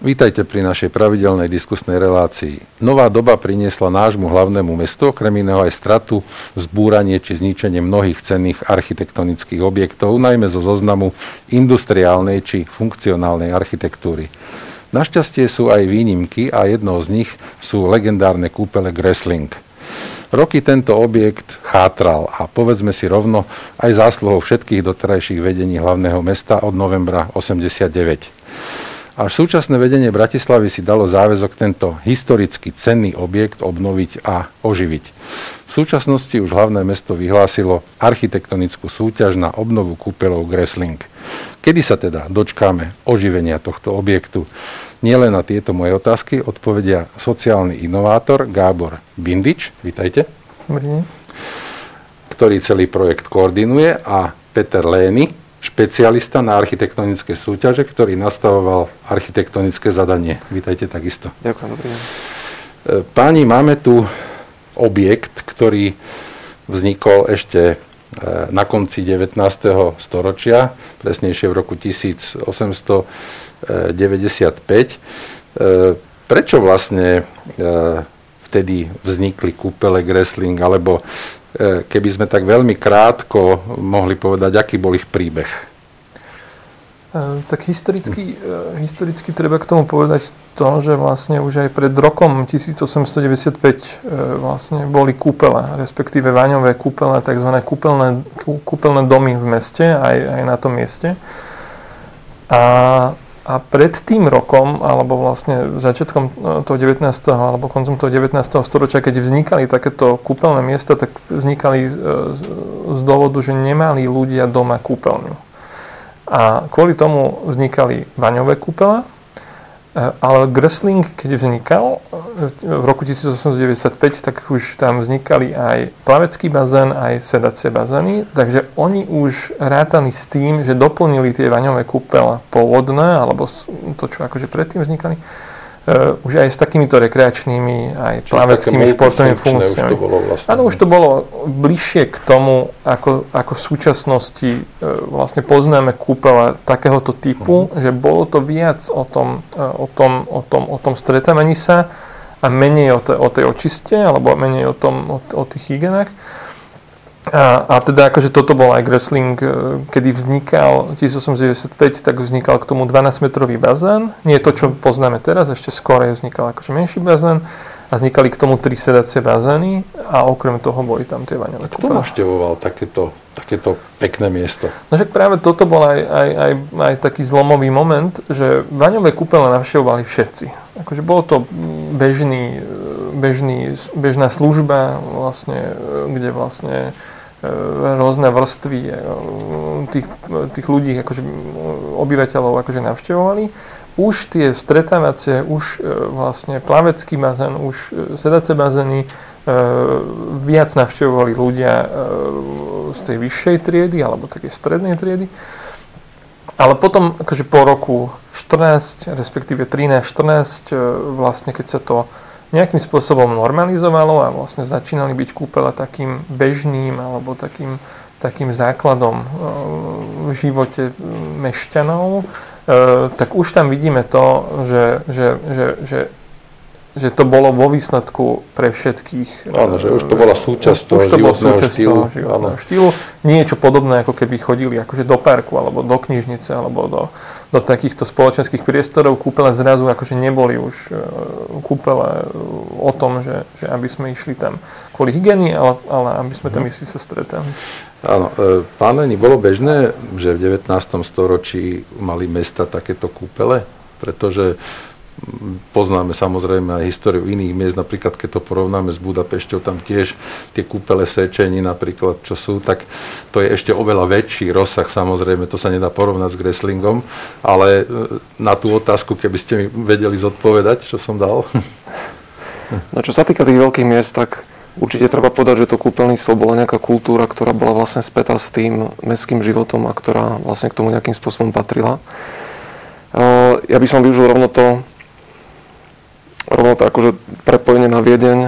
Vítajte pri našej pravidelnej diskusnej relácii. Nová doba priniesla nášmu hlavnému mestu okrem iného aj stratu, zbúranie či zničenie mnohých cenných architektonických objektov, najmä zo zoznamu industriálnej či funkcionálnej architektúry. Našťastie sú aj výnimky a jednou z nich sú legendárne kúpele Gressling. Roky tento objekt chátral a povedzme si rovno aj zásluhou všetkých doterajších vedení hlavného mesta od novembra 89. Až súčasné vedenie Bratislavy si dalo záväzok tento historicky cenný objekt obnoviť a oživiť. V súčasnosti už hlavné mesto vyhlásilo architektonickú súťaž na obnovu kúpelov Gressling. Kedy sa teda dočkáme oživenia tohto objektu? Nielen na tieto moje otázky odpovedia sociálny inovátor Gábor Bindič, vítajte, Dobrý. ktorý celý projekt koordinuje a Peter Lény, špecialista na architektonické súťaže, ktorý nastavoval architektonické zadanie. Vítajte takisto. Ďakujem, dobrý deň. E, páni, máme tu objekt, ktorý vznikol ešte e, na konci 19. storočia, presnejšie v roku 1895. E, prečo vlastne vtedy vznikli kúpele Gressling, alebo keby sme tak veľmi krátko mohli povedať, aký bol ich príbeh. E, tak historicky, e, historicky treba k tomu povedať to, že vlastne už aj pred rokom 1895 vlastne boli kúpele, respektíve vaňové kúpele, tzv. Kúpeľné, kúpeľné domy v meste, aj, aj na tom mieste. A a pred tým rokom, alebo vlastne začiatkom e, toho 19. alebo koncom toho 19. storočia, keď vznikali takéto kúpeľné miesta, tak vznikali e, z dôvodu, že nemali ľudia doma kúpeľňu. A kvôli tomu vznikali vaňové kúpele, ale Gressling, keď vznikal eh, v roku 1895, tak už tam vznikali aj plavecký bazén, aj sedacie bazény, takže oni už rátali s tým, že doplnili tie vaňové kúpele pôvodné, alebo to, čo akože predtým vznikali, uh, už aj s takýmito rekreačnými, aj Čiže plaveckými športovými funkciami. Už to bolo vlastne. Áno, už to bolo bližšie k tomu, ako, ako v súčasnosti uh, vlastne poznáme kúpele takéhoto typu, uh-huh. že bolo to viac o tom, uh, o tom, o tom, o tom stretávaní sa a menej o, te, o tej očiste, alebo menej o, tom, o, o tých hygienách. A, a teda akože toto bol aj wrestling, e, kedy vznikal 1895, tak vznikal k tomu 12-metrový bazén. Nie to, čo poznáme teraz, ešte skôr vznikal akože menší bazén a vznikali k tomu tri sedacie bazény a okrem toho boli tam tie vaňové Kto navštevoval takéto, takéto pekné miesto? No však práve toto bol aj, aj, aj, aj taký zlomový moment, že vaňové kúpele navštevovali všetci. Akože bolo to bežný, bežný, bežná služba, vlastne, kde vlastne E, rôzne vrstvy e, tých, tých ľudí, akože obyvateľov akože navštevovali. Už tie stretávacie, už e, vlastne plavecký bazén, už sedace bazény viac navštevovali ľudia z tej vyššej triedy alebo takej strednej triedy. Ale potom, akože po roku 14, respektíve 13, 14, vlastne keď sa to nejakým spôsobom normalizovalo a vlastne začínali byť kúpele takým bežným alebo takým, takým základom e, v živote mešťanov, e, tak už tam vidíme to, že, že, že, že že to bolo vo výsledku pre všetkých. Áno, že už to bola súčasť toho životného štýlu. životného štýlu. Niečo podobné, ako keby chodili akože do parku, alebo do knižnice, alebo do, do takýchto spoločenských priestorov. Kúpele zrazu akože neboli už uh, kúpele o tom, že, že aby sme išli tam kvôli hygieny, ale, ale aby sme tam mhm. išli sa stretali. Áno, e, Leni, bolo bežné, že v 19. storočí mali mesta takéto kúpele? Pretože poznáme samozrejme aj históriu iných miest, napríklad keď to porovnáme s Budapešťou, tam tiež tie kúpele Sečení napríklad, čo sú, tak to je ešte oveľa väčší rozsah, samozrejme, to sa nedá porovnať s Gresslingom, ale e, na tú otázku, keby ste mi vedeli zodpovedať, čo som dal. No čo sa týka tých veľkých miest, tak určite treba povedať, že to kúpeľníctvo bola nejaká kultúra, ktorá bola vlastne spätá s tým mestským životom a ktorá vlastne k tomu nejakým spôsobom patrila. E, ja by som využil rovno to, rovno to akože prepojenie na Viedeň.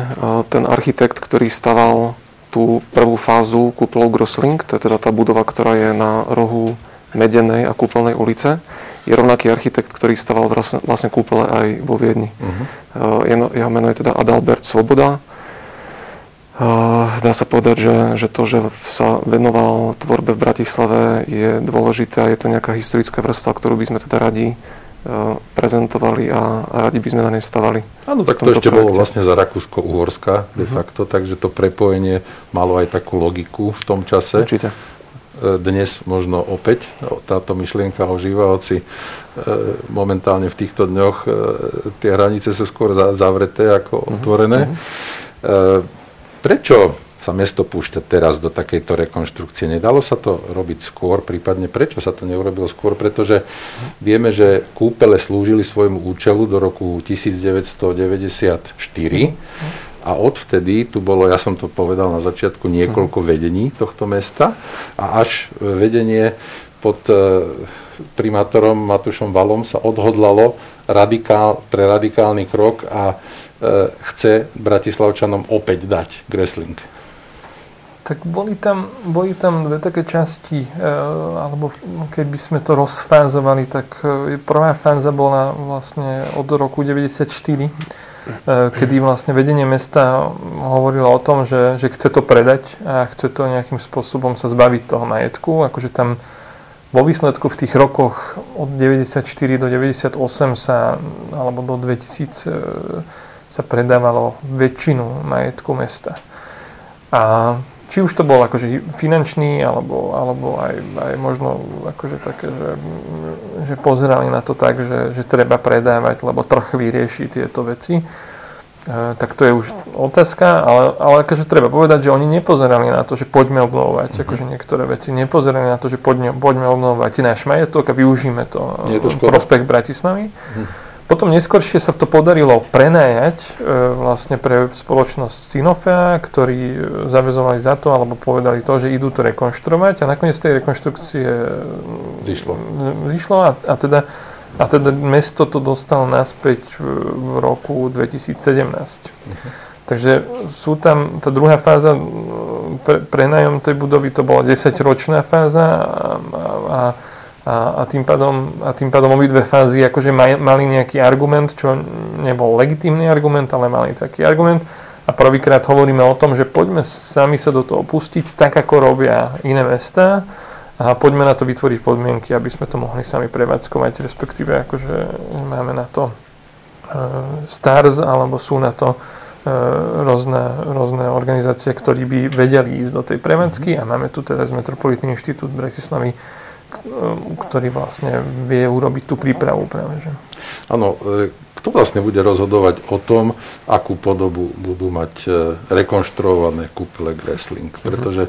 Ten architekt, ktorý staval tú prvú fázu kúpelov Grossling, to je teda tá budova, ktorá je na rohu Medenej a Kúpeľnej ulice, je rovnaký architekt, ktorý staval vlastne, vlastne kúpele aj vo Viedni. Uh-huh. Jeho, jeho meno je teda Adalbert Svoboda. Dá sa povedať, že, že to, že sa venoval tvorbe v Bratislave je dôležité a je to nejaká historická vrstva, ktorú by sme teda radi prezentovali a, a radi by sme na nej stavali. Áno, tak to ešte projekte. bolo vlastne za Rakúsko-Uhorska de mhm. facto, uh-huh. takže to prepojenie malo aj takú logiku v tom čase. Určite dnes možno opäť táto myšlienka ožíva, hoci e, momentálne v týchto dňoch tie hranice sú skôr zavreté ako mhm, otvorené. Uh-huh. Prečo sa mesto púšťa teraz do takejto rekonštrukcie? Nedalo sa to robiť skôr, prípadne prečo sa to neurobilo skôr? Pretože vieme, že kúpele slúžili svojmu účelu do roku 1994. Uh-huh. A odvtedy tu bolo, ja som to povedal na začiatku, niekoľko mhm. vedení tohto mesta a až vedenie pod e, primátorom Matušom Valom sa odhodlalo radikál, pre radikálny krok a e, chce Bratislavčanom opäť dať Gressling. Tak boli tam, boli tam dve také časti, e, alebo keď by sme to rozfázovali, tak prvá fáza bola vlastne od roku 94 E, kedy vlastne vedenie mesta hovorilo o tom, že, že chce to predať a chce to nejakým spôsobom sa zbaviť toho majetku. Akože tam vo výsledku v tých rokoch od 94 do 98 sa, alebo do 2000 e, sa predávalo väčšinu majetku mesta. A či už to bol akože finančný, alebo, alebo aj, aj možno akože také, že, že pozerali na to tak, že, že treba predávať, lebo trh vyrieši tieto veci. E, tak to je už otázka, ale, ale akože treba povedať, že oni nepozerali na to, že poďme obnovovať mm-hmm. akože niektoré veci, nepozerali na to, že poďme, poďme obnovovať náš majetok a využíme to, to prospech Bratislavy. Mm-hmm potom neskôršie sa to podarilo prenajať e, vlastne pre spoločnosť Sinofea, ktorí e, zavezovali za to, alebo povedali to, že idú to rekonštruovať a nakoniec tej rekonštrukcie zišlo. zišlo a, a, teda, a teda mesto to dostalo naspäť v roku 2017. Uh-huh. Takže sú tam, tá druhá fáza, pre, prenajom tej budovy to bola 10-ročná fáza a, a, a a, a, tým pádom, a tým pádom obidve fázy akože maj, mali nejaký argument, čo nebol legitímny argument, ale mali taký argument. A prvýkrát hovoríme o tom, že poďme sami sa do toho pustiť, tak ako robia iné mesta a poďme na to vytvoriť podmienky, aby sme to mohli sami prevádzkovať, respektíve akože máme na to uh, STARS, alebo sú na to uh, rôzne, rôzne organizácie, ktorí by vedeli ísť do tej prevádzky a máme tu teraz Metropolitný inštitút Bratislavy, ktorý vlastne vie urobiť tú prípravu práve. Že. Áno, e, kto vlastne bude rozhodovať o tom, akú podobu budú mať e, rekonštruované kúple Gressling? Mhm. Pretože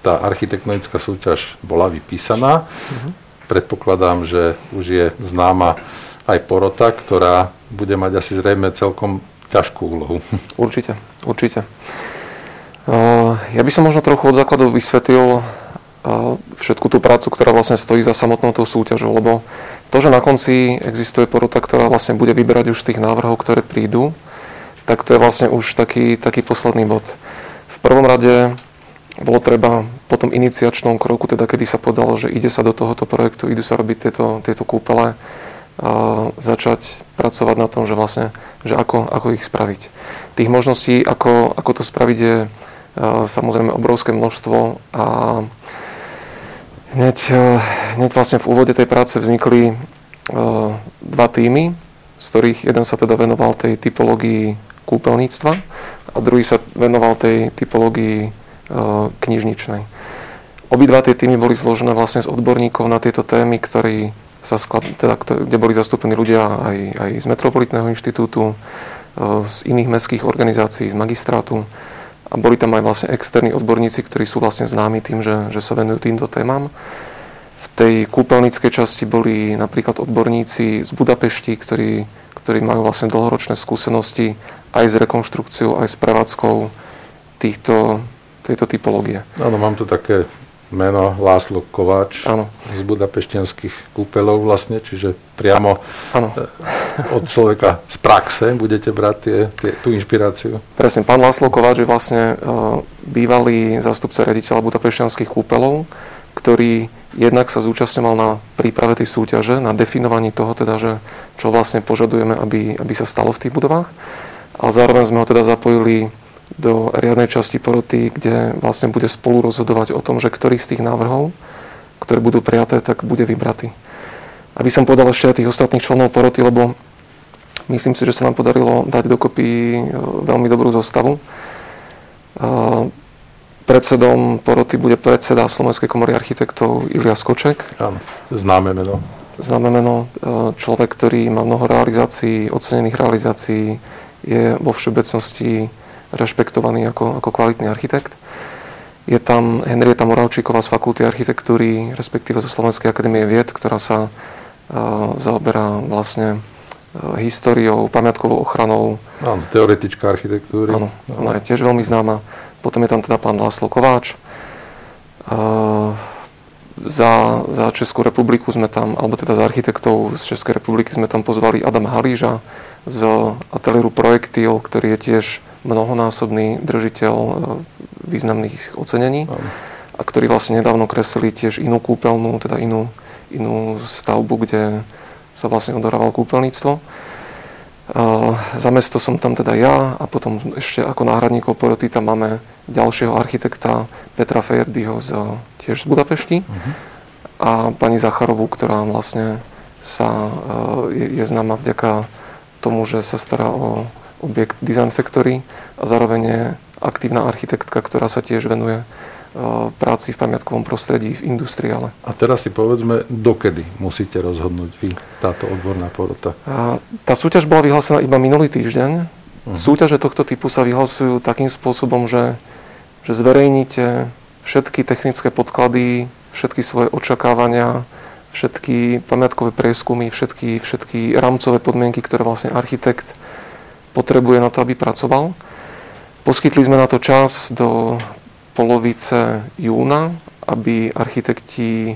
tá architektonická súťaž bola vypísaná. Uh-huh. Predpokladám, že už je známa aj porota, ktorá bude mať asi zrejme celkom ťažkú úlohu. Určite, určite. Ja by som možno trochu od základov vysvetlil všetku tú prácu, ktorá vlastne stojí za samotnou tou súťažou, lebo to, že na konci existuje porota, ktorá vlastne bude vyberať už z tých návrhov, ktoré prídu, tak to je vlastne už taký, taký posledný bod. V prvom rade bolo treba po tom iniciačnom kroku, teda kedy sa podalo, že ide sa do tohoto projektu, idú sa robiť tieto, tieto kúpele, a začať pracovať na tom, že vlastne, že ako, ako ich spraviť. Tých možností, ako, ako to spraviť je samozrejme obrovské množstvo a Hneď, eh, hneď vlastne v úvode tej práce vznikli uh, dva týmy, z ktorých jeden sa teda venoval tej typológii kúpeľníctva a druhý sa venoval tej typológii uh, knižničnej. Obidva tie týmy boli zložené vlastne z odborníkov na tieto témy, ktorí sa sklad, teda, kde boli zastúpení ľudia aj, aj z Metropolitného inštitútu, z iných mestských organizácií, z magistrátu a boli tam aj vlastne externí odborníci, ktorí sú vlastne známi tým, že, že sa venujú týmto témam. V tej kúpeľníckej časti boli napríklad odborníci z Budapešti, ktorí, ktorí majú vlastne dlhoročné skúsenosti aj s rekonštrukciou, aj s prevádzkou týchto, tejto typológie. Áno, mám tu také meno Láslo Kováč ano. z budapešťanských kúpeľov vlastne, čiže priamo ano. E, od človeka z praxe budete brať tie, tie, tú inšpiráciu. Presne, pán Láslo Kováč je vlastne uh, bývalý zástupca riaditeľa budapešťanských kúpeľov, ktorý jednak sa zúčastňoval na príprave tej súťaže, na definovaní toho, teda, že čo vlastne požadujeme, aby, aby sa stalo v tých budovách. Ale zároveň sme ho teda zapojili do riadnej časti poroty, kde vlastne bude spolu rozhodovať o tom, že ktorý z tých návrhov, ktoré budú prijaté, tak bude vybratý. Aby som podal ešte aj tých ostatných členov poroty, lebo myslím si, že sa nám podarilo dať dokopy e, veľmi dobrú zostavu. E, predsedom poroty bude predseda Slovenskej komory architektov Ilia Skoček. Áno, známe meno. Známe meno. E, človek, ktorý má mnoho realizácií, ocenených realizácií, je vo všeobecnosti rešpektovaný ako, ako kvalitný architekt. Je tam Henrieta Moravčíková z Fakulty architektúry, respektíve zo Slovenskej akadémie vied, ktorá sa zaoberá vlastne históriou, pamiatkovou ochranou. Áno, teoretička architektúry. Áno, ona je tiež veľmi známa. Potom je tam teda pán Láslo Kováč. Uh, za, za Českú republiku sme tam, alebo teda za architektov z Českej republiky sme tam pozvali Adam Halíža z ateliéru Projektil, ktorý je tiež mnohonásobný držiteľ e, významných ocenení a ktorí vlastne nedávno kreslili tiež inú kúpeľnú, teda inú, inú stavbu, kde sa vlastne odohrával kúpeľníctvo. Za mesto som tam teda ja a potom ešte ako náhradníkov poroty tam máme ďalšieho architekta Petra Fejerdyho z, tiež z Budapešti uh-huh. a pani Zacharovú, ktorá vlastne sa, uh, je, je známa vďaka tomu, že sa stará o objekt Design Factory a zároveň je aktívna architektka, ktorá sa tiež venuje e, práci v pamiatkovom prostredí, v industriále. A teraz si povedzme, dokedy musíte rozhodnúť vy, táto odborná porota? A tá súťaž bola vyhlásená iba minulý týždeň. Uh-huh. Súťaže tohto typu sa vyhlasujú takým spôsobom, že, že zverejníte všetky technické podklady, všetky svoje očakávania, všetky pamiatkové prieskumy, všetky, všetky rámcové podmienky, ktoré vlastne architekt potrebuje na to, aby pracoval. Poskytli sme na to čas do polovice júna, aby architekti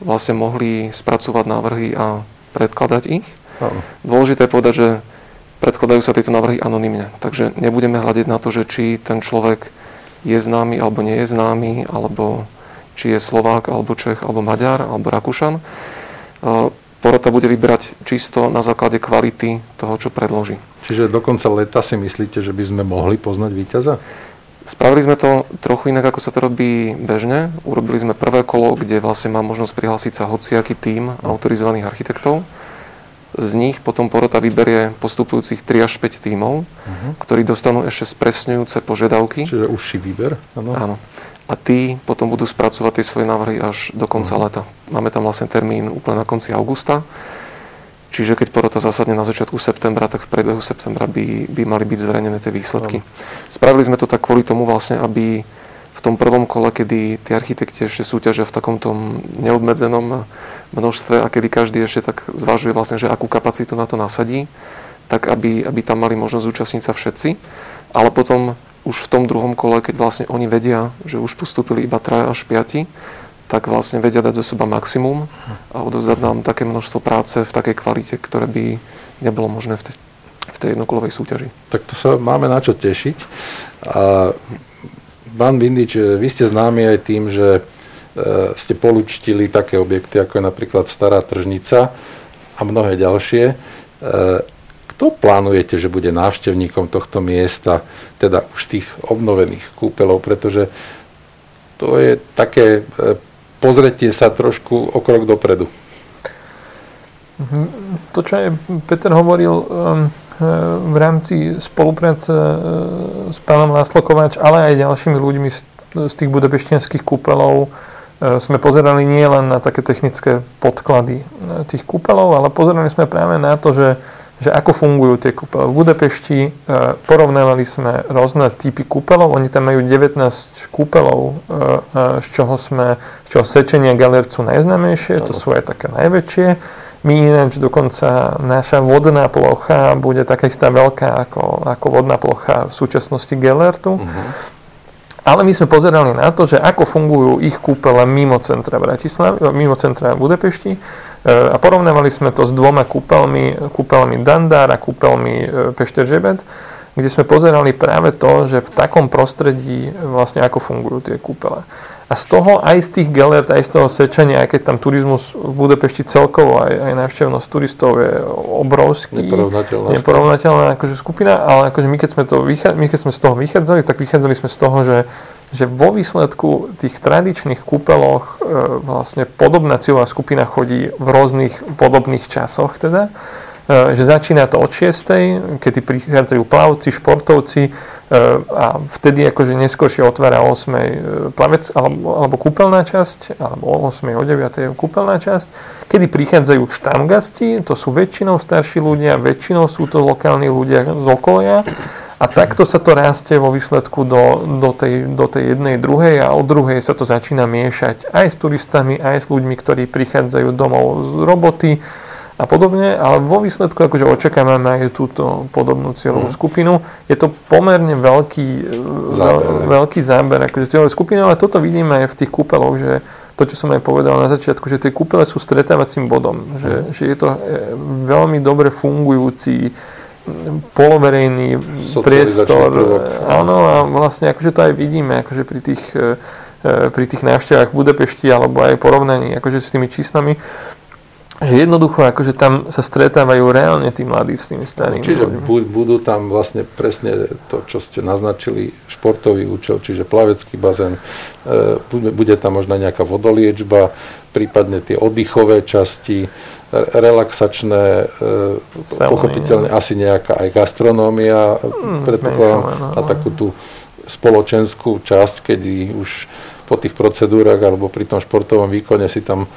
vlastne mohli spracovať návrhy a predkladať ich. Áno. Dôležité je povedať, že predkladajú sa tieto návrhy anonymne. Takže nebudeme hľadiť na to, že či ten človek je známy alebo nie je známy, alebo či je Slovák, alebo Čech, alebo Maďar, alebo Rakúšan porota bude vybrať čisto na základe kvality toho, čo predloží. Čiže do konca leta si myslíte, že by sme mohli poznať víťaza? Spravili sme to trochu inak, ako sa to robí bežne. Urobili sme prvé kolo, kde vlastne má možnosť prihlásiť sa hociaký tím autorizovaných architektov. Z nich potom porota vyberie postupujúcich 3 až 5 tímov, uh-huh. ktorí dostanú ešte spresňujúce požiadavky. Čiže užší výber? Áno. Áno a tí potom budú spracovať tie svoje návrhy až do konca uh-huh. leta. Máme tam vlastne termín úplne na konci augusta, čiže keď porota zasadne na začiatku septembra, tak v priebehu septembra by, by mali byť zverejnené tie výsledky. Spravili sme to tak kvôli tomu vlastne, aby v tom prvom kole, kedy tí architekti ešte súťažia v takomto neobmedzenom množstve a kedy každý ešte tak zvažuje vlastne, že akú kapacitu na to nasadí, tak aby, aby tam mali možnosť zúčastniť sa všetci. Ale potom už v tom druhom kole, keď vlastne oni vedia, že už postúpili iba 3 až 5, tak vlastne vedia dať zo seba maximum a odovzdať nám také množstvo práce v takej kvalite, ktoré by nebolo možné v tej, v tej jednokolovej súťaži. Tak to sa máme na čo tešiť. A pán Vindič, vy ste známi aj tým, že e, ste polučtili také objekty, ako je napríklad Stará tržnica a mnohé ďalšie. E, kto plánujete, že bude návštevníkom tohto miesta, teda už tých obnovených kúpeľov, pretože to je také e, pozretie sa trošku o krok dopredu. Mhm. To, čo aj Peter hovoril um, v rámci spolupráce s pánom Láslokovač, ale aj ďalšími ľuďmi z tých budapešťanských kúpeľov, sme pozerali nie len na také technické podklady tých kúpeľov, ale pozerali sme práve na to, že že ako fungujú tie kúpele. V Budapešti e, porovnávali sme rôzne typy kúpelov. Oni tam majú 19 kúpelov, e, e, z čoho sme, z čoho sečenia galer sú najznámejšie, to sú aj také najväčšie. My ináč dokonca naša vodná plocha bude taká istá veľká ako, ako vodná plocha v súčasnosti Gellertu. Uh-huh. Ale my sme pozerali na to, že ako fungujú ich kúpele mimo centra Bratislavy, mimo centra Budapešti e, a porovnávali sme to s dvoma kúpeľmi, kúpeľmi Dandár a kúpeľmi e, Pešteržebet, kde sme pozerali práve to, že v takom prostredí vlastne ako fungujú tie kúpele. A z toho, aj z tých gelert, aj z toho sečenia, aj keď tam turizmus v Budapešti celkovo, aj, aj návštevnosť turistov je obrovský. Neporovnateľná. Neporovnateľná akože skupina, ale akože my keď, sme to, my keď sme z toho vychádzali, tak vychádzali sme z toho, že, že vo výsledku tých tradičných kúpeloch e, vlastne podobná cieľová skupina chodí v rôznych podobných časoch teda e, že začína to od 6, kedy prichádzajú plavci, športovci, a vtedy akože neskôršie otvára 8. E, plavec alebo, alebo kúpeľná časť, alebo o 8. o 9. kúpeľná časť, kedy prichádzajú štamgasti, to sú väčšinou starší ľudia, väčšinou sú to lokálni ľudia z okolia a takto sa to rastie vo výsledku do, do, tej, do tej jednej druhej a od druhej sa to začína miešať aj s turistami, aj s ľuďmi, ktorí prichádzajú domov z roboty, a podobne, ale vo výsledku akože očakávame aj túto podobnú cieľovú mm. skupinu. Je to pomerne veľký e, záber, veľ, veľký záber akože cieľovej skupiny, ale toto vidíme aj v tých kúpeloch, že to, čo som aj povedal na začiatku, že tie kúpele sú stretávacím bodom, že, mm. že je to e, veľmi dobre fungujúci poloverejný priestor. Áno, a vlastne akože to aj vidíme akože pri tých, e, pri tých návštevách v Budapešti alebo aj porovnaní akože s tými číslami že jednoducho akože tam sa stretávajú reálne tí mladí s tými starými. Čiže ľuďmi. budú tam vlastne presne to, čo ste naznačili, športový účel, čiže plavecký bazén, e, bude tam možno nejaká vodoliečba, prípadne tie oddychové časti, relaxačné, e, Sauny, pochopiteľne asi nejaká aj gastronómia, mm, predpokladám, no, na takú tú spoločenskú časť, kedy už po tých procedúrach alebo pri tom športovom výkone si tam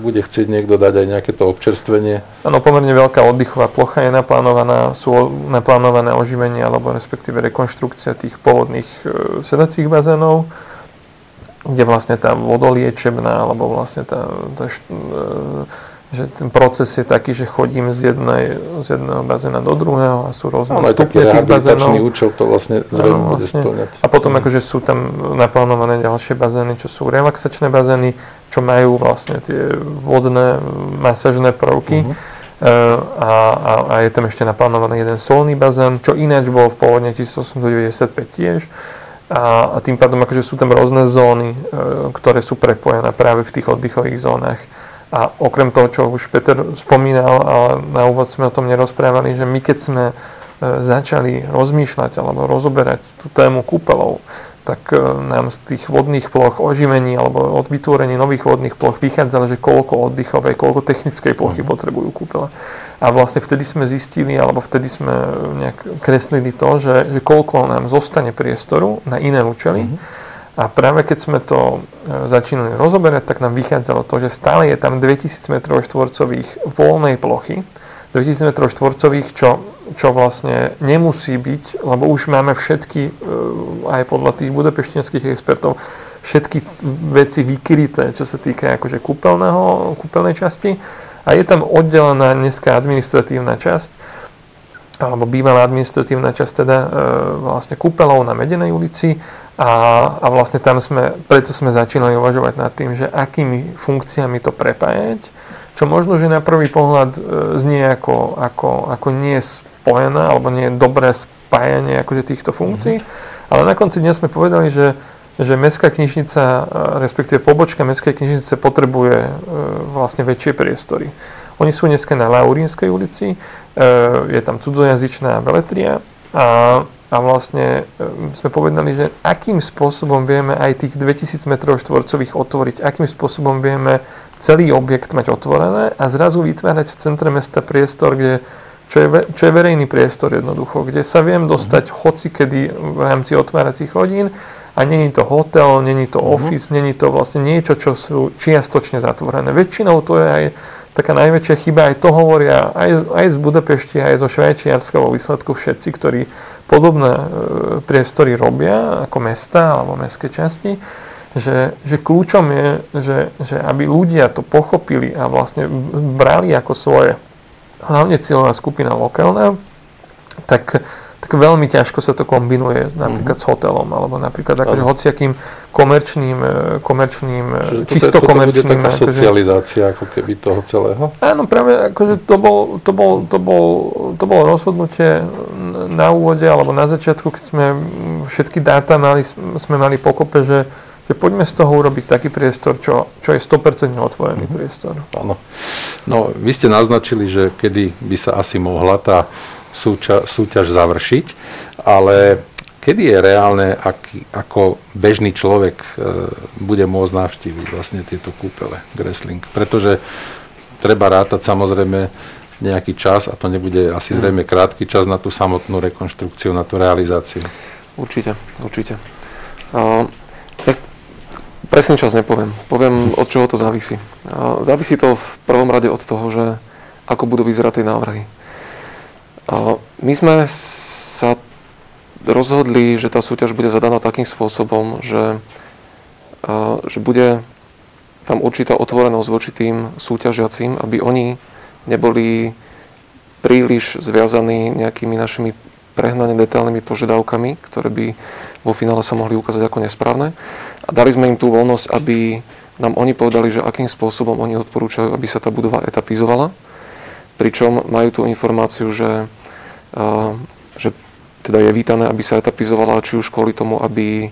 bude chcieť niekto dať aj nejaké to občerstvenie. Áno, pomerne veľká oddychová plocha je naplánovaná, sú naplánované oživenie alebo respektíve rekonštrukcia tých pôvodných e, sedacích bazénov, kde vlastne tá vodoliečebná alebo vlastne tá, tá e, že ten proces je taký, že chodím z, jednej, z jedného bazéna do druhého a sú rôzne no, stupne tých bazénov. účel to vlastne zrejme bude vlastne. splňať. A potom akože sú tam naplánované ďalšie bazény, čo sú relaxačné bazény, čo majú vlastne tie vodné masažné prvky. Uh-huh. A, a, a je tam ešte naplánovaný jeden solný bazén, čo ináč bol v pôvodne 1895 tiež. A, a tým pádom akože sú tam rôzne zóny, e, ktoré sú prepojené práve v tých oddychových zónach. A okrem toho, čo už Peter spomínal, ale na úvod sme o tom nerozprávali, že my keď sme e, začali rozmýšľať alebo rozoberať tú tému kúpelov, tak e, nám z tých vodných ploch oživení alebo od vytvorení nových vodných ploch vychádzalo, že koľko oddychovej, koľko technickej plochy mhm. potrebujú kúpele. A vlastne vtedy sme zistili, alebo vtedy sme nejak kreslili to, že, že koľko nám zostane priestoru na iné účely. Mm-hmm a práve keď sme to e, začínali rozoberať, tak nám vychádzalo to, že stále je tam 2000 m štvorcových voľnej plochy, 2000 m štvorcových, čo, čo vlastne nemusí byť, lebo už máme všetky, e, aj podľa tých budapeštinských expertov, všetky veci vykryté, čo sa týka akože kúpeľného, kúpeľnej časti. A je tam oddelená dneska administratívna časť, alebo bývalá administratívna časť teda e, vlastne kúpeľov na Medenej ulici a, a vlastne tam sme, preto sme začínali uvažovať nad tým, že akými funkciami to prepájať, čo možno, že na prvý pohľad e, znie ako, ako, ako nie je spojené, alebo nie je dobré spájanie akože týchto funkcií, mm-hmm. ale na konci dňa sme povedali, že, že mestská knižnica, e, respektíve pobočka mestskej knižnice potrebuje e, vlastne väčšie priestory. Oni sú dneska na Laurínskej ulici, je tam cudzojazyčná veletria a a vlastne sme povedali, že akým spôsobom vieme aj tých 2000 m štvorcových otvoriť, akým spôsobom vieme celý objekt mať otvorené a zrazu vytvárať v centre mesta priestor, kde, čo, je, čo je verejný priestor jednoducho, kde sa viem dostať uh-huh. hoci kedy v rámci otváracích hodín a není to hotel, není to uh-huh. office, není to vlastne niečo, čo sú čiastočne zatvorené. Väčšinou to je aj taká najväčšia chyba, aj to hovoria aj, aj z Budapešti, aj zo Švajčiarska vo výsledku všetci, ktorí podobné e, priestory robia ako mesta alebo mestské časti, že, že kľúčom je, že, že aby ľudia to pochopili a vlastne brali ako svoje hlavne cieľová skupina lokálna, tak, tak veľmi ťažko sa to kombinuje napríklad mm-hmm. s hotelom, alebo napríklad akože hociakým komerčným, e, komerčným e, Čiže čisto toto, komerčným. Bude taká akože, socializácia ako keby toho celého? Áno, práve akože to, bol, to, bol, to, bol, to bolo rozhodnutie na úvode alebo na začiatku, keď sme všetky dáta mali, sme mali pokope, že, že poďme z toho urobiť taký priestor, čo, čo je 100% otvorený mm-hmm. priestor. Áno. No, vy ste naznačili, že kedy by sa asi mohla tá súťa, súťaž završiť, ale kedy je reálne, aký, ako bežný človek e, bude môcť navštíviť vlastne tieto kúpele Gressling? Pretože treba rátať samozrejme nejaký čas a to nebude asi zrejme krátky čas na tú samotnú rekonštrukciu, na tú realizáciu. Určite, určite. Uh, ja presný čas nepoviem. Poviem, od čoho to závisí. Uh, závisí to v prvom rade od toho, že ako budú vyzerať tie návrhy. My sme sa rozhodli, že tá súťaž bude zadaná takým spôsobom, že, že bude tam určitá otvorenosť voči tým súťažiacím, aby oni neboli príliš zviazaní nejakými našimi prehnane detailnými požiadavkami, ktoré by vo finále sa mohli ukázať ako nesprávne. A dali sme im tú voľnosť, aby nám oni povedali, že akým spôsobom oni odporúčajú, aby sa tá budova etapizovala. Pričom majú tú informáciu, že že teda je vítané, aby sa etapizovala, či už kvôli tomu, aby,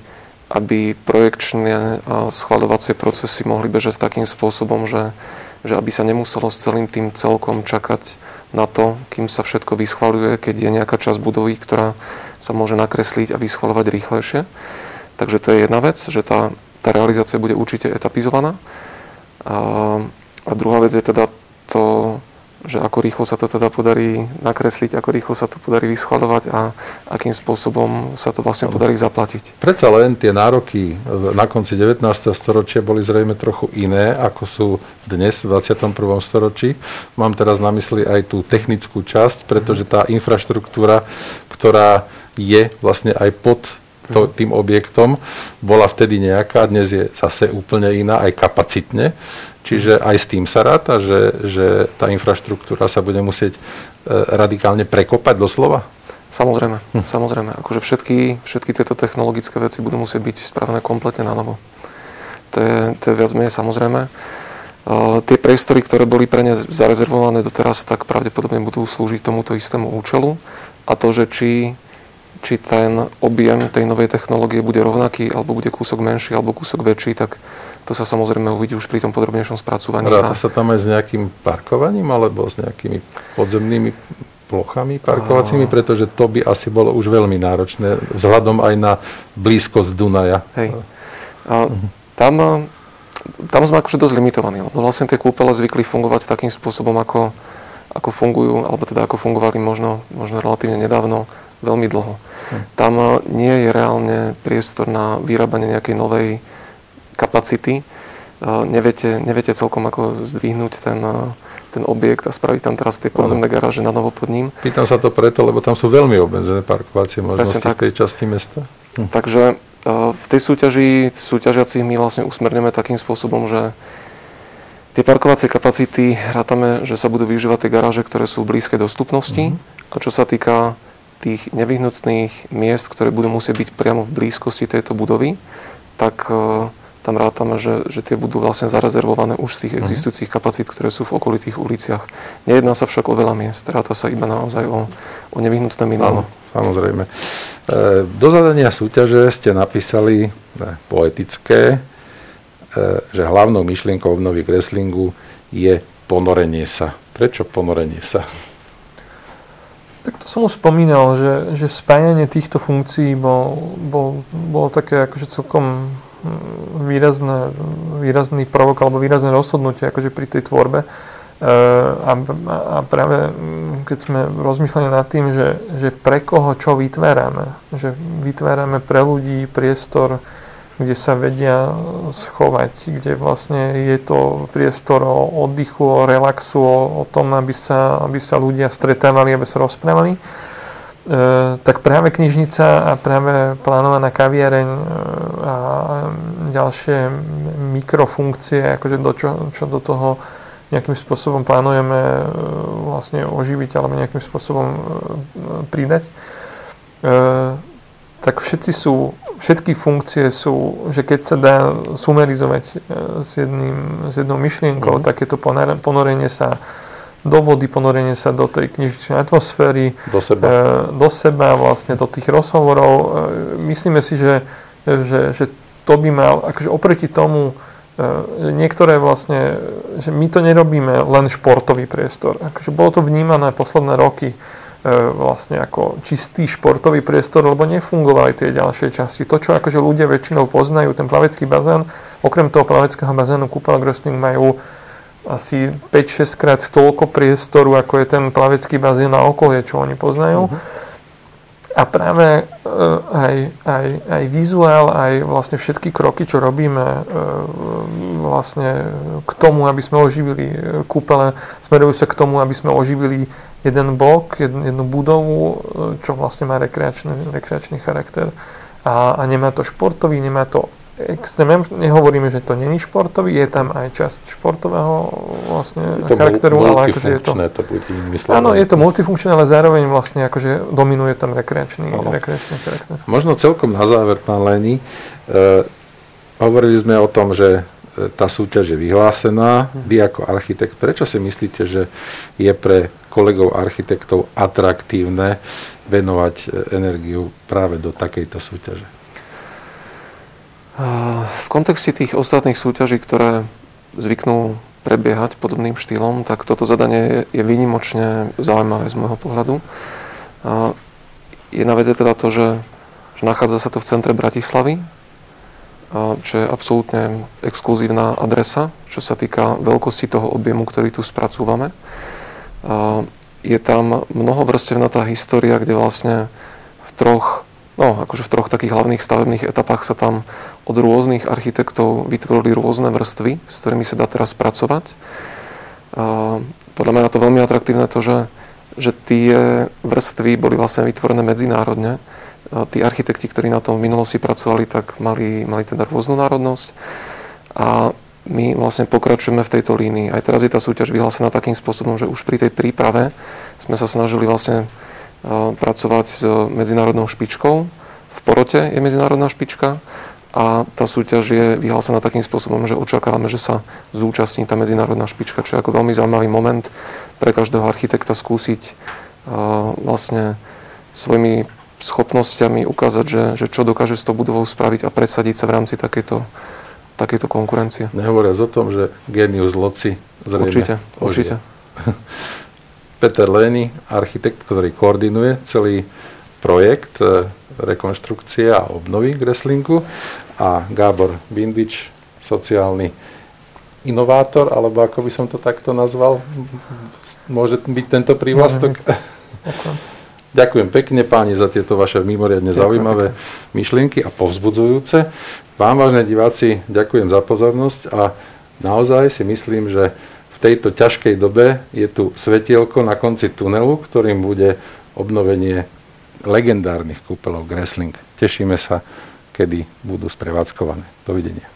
aby projekčné a schvaľovacie procesy mohli bežať takým spôsobom, že, že aby sa nemuselo s celým tým celkom čakať na to, kým sa všetko vyschvaľuje, keď je nejaká časť budovy, ktorá sa môže nakresliť a vyschvaľovať rýchlejšie. Takže to je jedna vec, že tá, tá realizácia bude určite etapizovaná. A, a druhá vec je teda to, že ako rýchlo sa to teda podarí nakresliť, ako rýchlo sa to podarí vyschvaľovať a akým spôsobom sa to vlastne podarí zaplatiť. Predsa len tie nároky na konci 19. storočia boli zrejme trochu iné, ako sú dnes v 21. storočí. Mám teraz na mysli aj tú technickú časť, pretože tá infraštruktúra, ktorá je vlastne aj pod to, tým objektom, bola vtedy nejaká, dnes je zase úplne iná, aj kapacitne. Čiže aj s tým sa ráta, že, že tá infraštruktúra sa bude musieť e, radikálne prekopať doslova? Samozrejme, hm. samozrejme. Akože všetky, všetky tieto technologické veci budú musieť byť spravené kompletne na novo. To je, to je viac menej samozrejme. Uh, tie priestory, ktoré boli pre ne zarezervované doteraz, tak pravdepodobne budú slúžiť tomuto istému účelu. A to, že či, či ten objem tej novej technológie bude rovnaký, alebo bude kúsok menší, alebo kúsok väčší, tak to sa samozrejme uvidí už pri tom podrobnejšom spracovaní. Ráta sa tam aj s nejakým parkovaním alebo s nejakými podzemnými plochami parkovacími, pretože to by asi bolo už veľmi náročné vzhľadom aj na blízkosť Dunaja. Hej. A tam, tam sme akože dosť limitovaní, vlastne tie kúpele zvykli fungovať takým spôsobom, ako, ako fungujú, alebo teda ako fungovali možno, možno relatívne nedávno, veľmi dlho. Hm. Tam nie je reálne priestor na vyrábanie nejakej novej kapacity. Neviete, neviete celkom ako zdvihnúť ten, ten objekt a spraviť tam teraz tie podzemné garáže na novo pod ním. Pýtam sa to preto, lebo tam sú veľmi obmedzené parkovacie možnosti v tej časti mesta. Hm. Takže v tej súťaži súťažiacich my vlastne usmerneme takým spôsobom, že tie parkovacie kapacity rátame, že sa budú využívať tie garáže, ktoré sú v blízkej dostupnosti. Mm-hmm. A čo sa týka tých nevyhnutných miest, ktoré budú musieť byť priamo v blízkosti tejto budovy, tak tam rátame, že, že tie budú vlastne zarezervované už z tých mhm. existujúcich kapacít, ktoré sú v okolitých uliciach. Nejedná sa však o veľa miest, ráta sa iba naozaj o, o nevyhnutné minimum. Áno, samozrejme. E, do zadania súťaže ste napísali ne, poetické, e, že hlavnou myšlienkou obnovy kreslingu je ponorenie sa. Prečo ponorenie sa? Tak to som už spomínal, že, že spájanie týchto funkcií bol, bol, bolo také akože celkom výrazné, výrazný prvok alebo výrazné rozhodnutie akože pri tej tvorbe. E, a, a práve mm, keď sme rozmýšľali nad tým, že, že pre koho čo vytvárame, že vytvárame pre ľudí priestor, kde sa vedia schovať, kde vlastne je to priestor o oddychu, o relaxu, o, o tom, aby sa, aby sa ľudia stretávali, aby sa rozprávali tak práve knižnica a práve plánovaná kaviareň e, a ďalšie mikrofunkcie, akože do čo, čo do toho nejakým spôsobom plánujeme e, vlastne oživiť alebo nejakým spôsobom pridať, tak všetci sú, všetky funkcie sú, že keď sa dá sumerizovať s, jedným, s jednou myšlienkou, mm. tak je to ponorenie sa do vody, ponorenie sa do tej knižničnej atmosféry, do seba. E, do seba, vlastne do tých rozhovorov. E, myslíme si, že, že, že to by mal, akože oproti tomu, niektoré vlastne, že my to nerobíme len športový priestor. Akože bolo to vnímané posledné roky, E, vlastne ako čistý športový priestor, lebo nefungovali tie ďalšie časti. To, čo akože ľudia väčšinou poznajú, ten plavecký bazén, okrem toho plaveckého bazénu Grösting majú asi 5-6 krát toľko priestoru, ako je ten plavecký bazén na okolie, čo oni poznajú. Uh-huh. A práve uh, aj, aj, aj vizuál, aj vlastne všetky kroky, čo robíme uh, vlastne k tomu, aby sme oživili kúpele, smerujú sa k tomu, aby sme oživili jeden blok, jednu, budovu, e, čo vlastne má rekreačný, rekreačný charakter. A, a nemá to športový, nemá to extrém, nehovoríme, že to není športový, je tam aj časť športového vlastne je to charakteru, ale akože je to... to bude Áno, je to multifunkčné, ale zároveň vlastne akože dominuje tam rekreačný, rekreačný charakter. Možno celkom na záver, pán Leni, e, hovorili sme o tom, že e, tá súťaž je vyhlásená. Vy ako architekt, prečo si myslíte, že je pre kolegov architektov atraktívne venovať e, energiu práve do takejto súťaže? V kontexte tých ostatných súťaží, ktoré zvyknú prebiehať podobným štýlom, tak toto zadanie je výnimočne zaujímavé z môjho pohľadu. Jedna vec je teda to, že, že nachádza sa to v centre Bratislavy, čo je absolútne exkluzívna adresa, čo sa týka veľkosti toho objemu, ktorý tu spracúvame je tam mnoho vrstevnatá história, kde vlastne v troch, no akože v troch takých hlavných stavebných etapách sa tam od rôznych architektov vytvorili rôzne vrstvy, s ktorými sa dá teraz pracovať. Podľa mňa je to veľmi atraktívne to, že, že tie vrstvy boli vlastne vytvorené medzinárodne. Tí architekti, ktorí na tom v minulosti pracovali, tak mali, mali teda rôznu národnosť. A my vlastne pokračujeme v tejto línii. Aj teraz je tá súťaž vyhlásená takým spôsobom, že už pri tej príprave sme sa snažili vlastne pracovať s medzinárodnou špičkou. V porote je medzinárodná špička a tá súťaž je vyhlásená takým spôsobom, že očakávame, že sa zúčastní tá medzinárodná špička, čo je ako veľmi zaujímavý moment pre každého architekta skúsiť vlastne svojimi schopnosťami ukázať, že, že čo dokáže s tou budovou spraviť a predsadiť sa v rámci takejto takéto konkurencie. Nehovoriac o tom, že genius loci zrejme Určite, určite. Peter Lény, architekt, ktorý koordinuje celý projekt e, rekonštrukcie a obnovy Greslinku a Gábor Bindič, sociálny inovátor, alebo ako by som to takto nazval, môže byť tento prívlastok? Ďakujem pekne páni za tieto vaše mimoriadne Ďakujem zaujímavé pekne. myšlienky a povzbudzujúce. Vám, vážne diváci, ďakujem za pozornosť a naozaj si myslím, že v tejto ťažkej dobe je tu svetielko na konci tunelu, ktorým bude obnovenie legendárnych kúpelov Gressling. Tešíme sa, kedy budú sprevádzkované. Dovidenia.